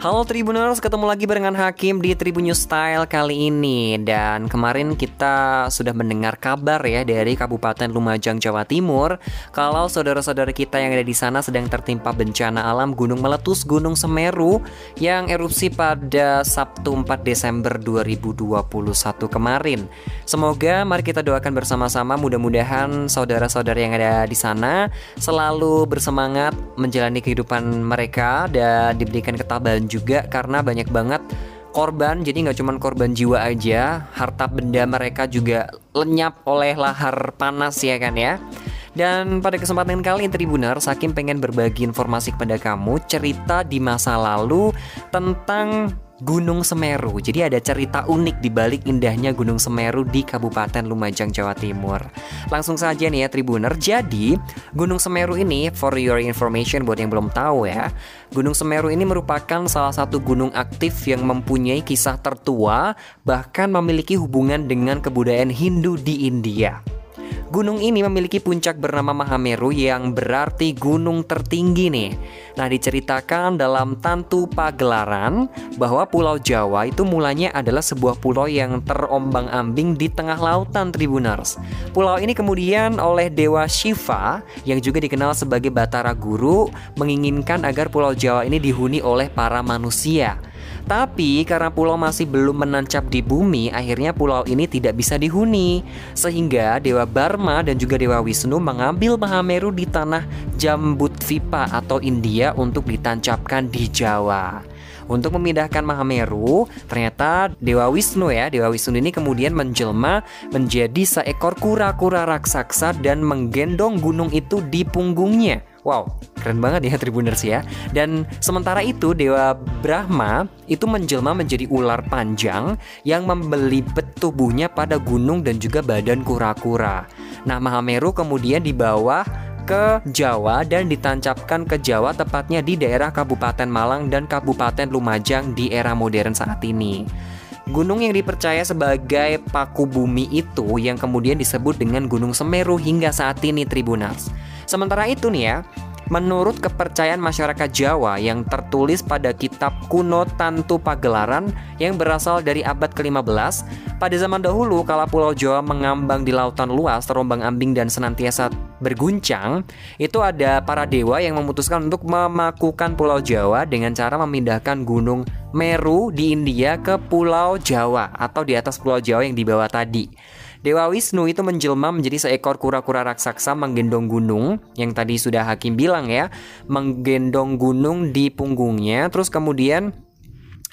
Halo Tribuners, ketemu lagi barengan Hakim di Tribun News Style kali ini. Dan kemarin kita sudah mendengar kabar ya dari Kabupaten Lumajang, Jawa Timur Kalau saudara-saudara kita yang ada di sana sedang tertimpa bencana alam Gunung Meletus Gunung Semeru Yang erupsi pada Sabtu 4 Desember 2021 kemarin. Semoga mari kita doakan bersama-sama. Mudah-mudahan saudara-saudara yang ada di sana Selalu bersemangat menjalani kehidupan mereka dan diberikan ketabahan juga karena banyak banget korban. Jadi nggak cuma korban jiwa aja harta benda mereka juga lenyap oleh lahar panas ya kan ya? Dan pada kesempatan kali ini Tribuner Sakim pengen berbagi informasi kepada kamu cerita di masa lalu tentang Gunung Semeru. Jadi ada cerita unik di balik indahnya Gunung Semeru di Kabupaten Lumajang, Jawa Timur. Langsung saja nih ya Tribuner. Jadi, Gunung Semeru ini for your information buat yang belum tahu ya. Gunung Semeru ini merupakan salah satu gunung aktif yang mempunyai kisah tertua bahkan memiliki hubungan dengan kebudayaan Hindu di India. Gunung ini memiliki puncak bernama Mahameru yang berarti gunung tertinggi nih. Nah, diceritakan dalam Tantu Pagelaran bahwa Pulau Jawa itu mulanya adalah sebuah pulau yang terombang-ambing di tengah lautan Tribuners. Pulau ini kemudian oleh Dewa Shiva yang juga dikenal sebagai Batara Guru menginginkan agar Pulau Jawa ini dihuni oleh para manusia. Tapi karena pulau masih belum menancap di bumi, akhirnya pulau ini tidak bisa dihuni. Sehingga Dewa Barma dan juga Dewa Wisnu mengambil Mahameru di tanah Jambudvipa atau India untuk ditancapkan di Jawa. Untuk memindahkan Mahameru, ternyata Dewa Wisnu ya, Dewa Wisnu ini kemudian menjelma menjadi seekor kura-kura raksasa dan menggendong gunung itu di punggungnya. Wow, keren banget ya Tribuners ya. Dan sementara itu Dewa Brahma itu menjelma menjadi ular panjang yang membelibet tubuhnya pada gunung dan juga badan kura-kura. Nah, Mahameru kemudian dibawa ke Jawa dan ditancapkan ke Jawa tepatnya di daerah Kabupaten Malang dan Kabupaten Lumajang di era modern saat ini. Gunung yang dipercaya sebagai paku bumi itu yang kemudian disebut dengan Gunung Semeru hingga saat ini Tribunals. Sementara itu nih ya, Menurut kepercayaan masyarakat Jawa yang tertulis pada kitab kuno Tantu Pagelaran yang berasal dari abad ke-15, pada zaman dahulu kala Pulau Jawa mengambang di lautan luas, terombang-ambing dan senantiasa berguncang, itu ada para dewa yang memutuskan untuk memakukan Pulau Jawa dengan cara memindahkan gunung Meru di India ke Pulau Jawa atau di atas Pulau Jawa yang dibawa tadi. Dewa Wisnu itu menjelma menjadi seekor kura-kura raksasa menggendong gunung yang tadi sudah Hakim bilang ya, menggendong gunung di punggungnya terus kemudian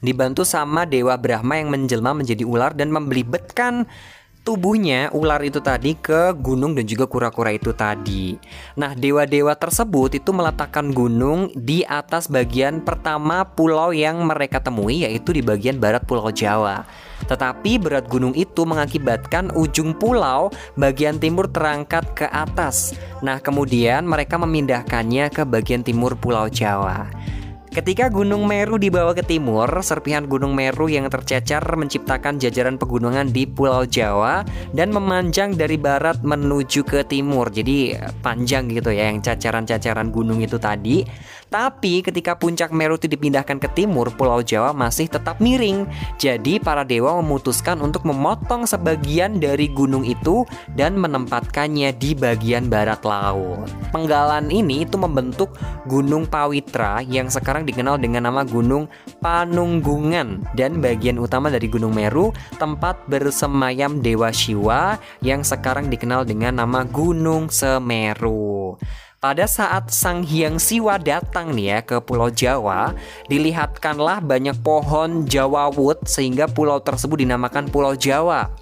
dibantu sama Dewa Brahma yang menjelma menjadi ular dan membelibetkan tubuhnya ular itu tadi ke gunung dan juga kura-kura itu tadi. Nah, dewa-dewa tersebut itu meletakkan gunung di atas bagian pertama pulau yang mereka temui yaitu di bagian barat Pulau Jawa. Tetapi berat gunung itu mengakibatkan ujung pulau bagian timur terangkat ke atas. Nah, kemudian mereka memindahkannya ke bagian timur Pulau Jawa. Ketika Gunung Meru dibawa ke timur, serpihan Gunung Meru yang tercecer menciptakan jajaran pegunungan di Pulau Jawa dan memanjang dari barat menuju ke timur. Jadi panjang gitu ya yang cacaran-cacaran gunung itu tadi. Tapi ketika puncak Meru itu dipindahkan ke timur, Pulau Jawa masih tetap miring. Jadi para dewa memutuskan untuk memotong sebagian dari gunung itu dan menempatkannya di bagian barat laut. Penggalan ini itu membentuk Gunung Pawitra yang sekarang dikenal dengan nama Gunung Panunggungan dan bagian utama dari Gunung Meru tempat bersemayam Dewa Siwa yang sekarang dikenal dengan nama Gunung Semeru. Pada saat Sang Hyang Siwa datang nih ya ke Pulau Jawa, dilihatkanlah banyak pohon Jawa Wood sehingga pulau tersebut dinamakan Pulau Jawa.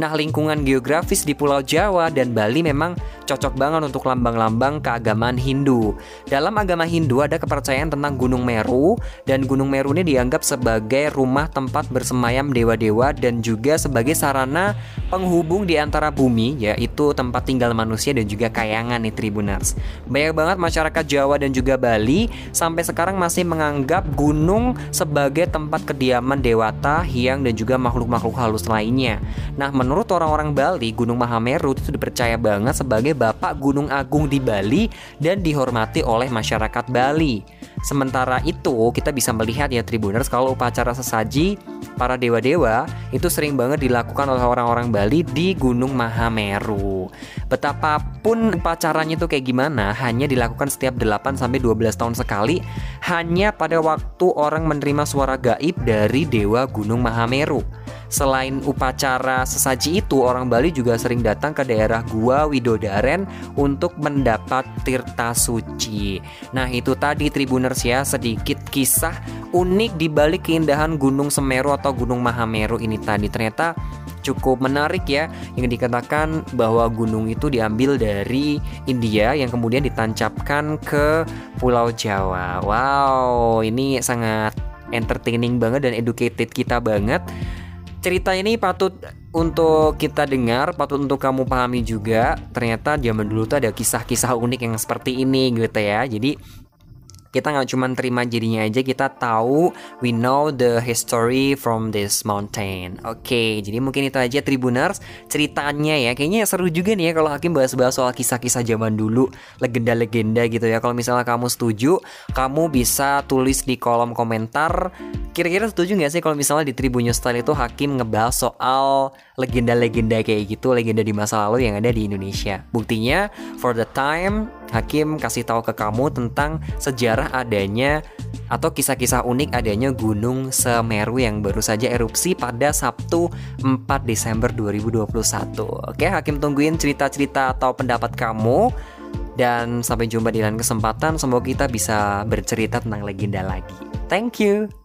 Nah, lingkungan geografis di Pulau Jawa dan Bali memang cocok banget untuk lambang-lambang keagamaan Hindu. Dalam agama Hindu ada kepercayaan tentang Gunung Meru dan Gunung Meru ini dianggap sebagai rumah tempat bersemayam dewa-dewa dan juga sebagai sarana penghubung di antara bumi yaitu tempat tinggal manusia dan juga kayangan nih Tribuners. Banyak banget masyarakat Jawa dan juga Bali sampai sekarang masih menganggap gunung sebagai tempat kediaman dewata, hiang dan juga makhluk-makhluk halus lainnya. Nah, menurut orang-orang Bali, Gunung Mahameru itu dipercaya banget sebagai Bapak Gunung Agung di Bali dan dihormati oleh masyarakat Bali. Sementara itu, kita bisa melihat ya Tribuners kalau upacara sesaji para dewa-dewa itu sering banget dilakukan oleh orang-orang Bali di Gunung Mahameru. Betapapun upacaranya itu kayak gimana, hanya dilakukan setiap 8 sampai 12 tahun sekali hanya pada waktu orang menerima suara gaib dari dewa Gunung Mahameru. Selain upacara sesaji itu, orang Bali juga sering datang ke daerah Gua Widodaren untuk mendapat tirta suci. Nah, itu tadi Tribuners ya, sedikit kisah unik di balik keindahan Gunung Semeru atau Gunung Mahameru ini tadi. Ternyata cukup menarik ya yang dikatakan bahwa gunung itu diambil dari India yang kemudian ditancapkan ke Pulau Jawa. Wow, ini sangat entertaining banget dan educated kita banget cerita ini patut untuk kita dengar, patut untuk kamu pahami juga. Ternyata zaman dulu tuh ada kisah-kisah unik yang seperti ini gitu ya. Jadi kita nggak cuma terima jadinya aja kita tahu we know the history from this mountain oke okay, jadi mungkin itu aja Tribuners ceritanya ya kayaknya seru juga nih ya kalau Hakim bahas-bahas soal kisah-kisah zaman dulu legenda-legenda gitu ya kalau misalnya kamu setuju kamu bisa tulis di kolom komentar kira-kira setuju nggak sih kalau misalnya di Tribun Style itu Hakim ngebahas soal legenda-legenda kayak gitu, legenda di masa lalu yang ada di Indonesia. Buktinya, for the time, Hakim kasih tahu ke kamu tentang sejarah adanya atau kisah-kisah unik adanya Gunung Semeru yang baru saja erupsi pada Sabtu 4 Desember 2021. Oke, Hakim tungguin cerita-cerita atau pendapat kamu. Dan sampai jumpa di lain kesempatan. Semoga kita bisa bercerita tentang legenda lagi. Thank you.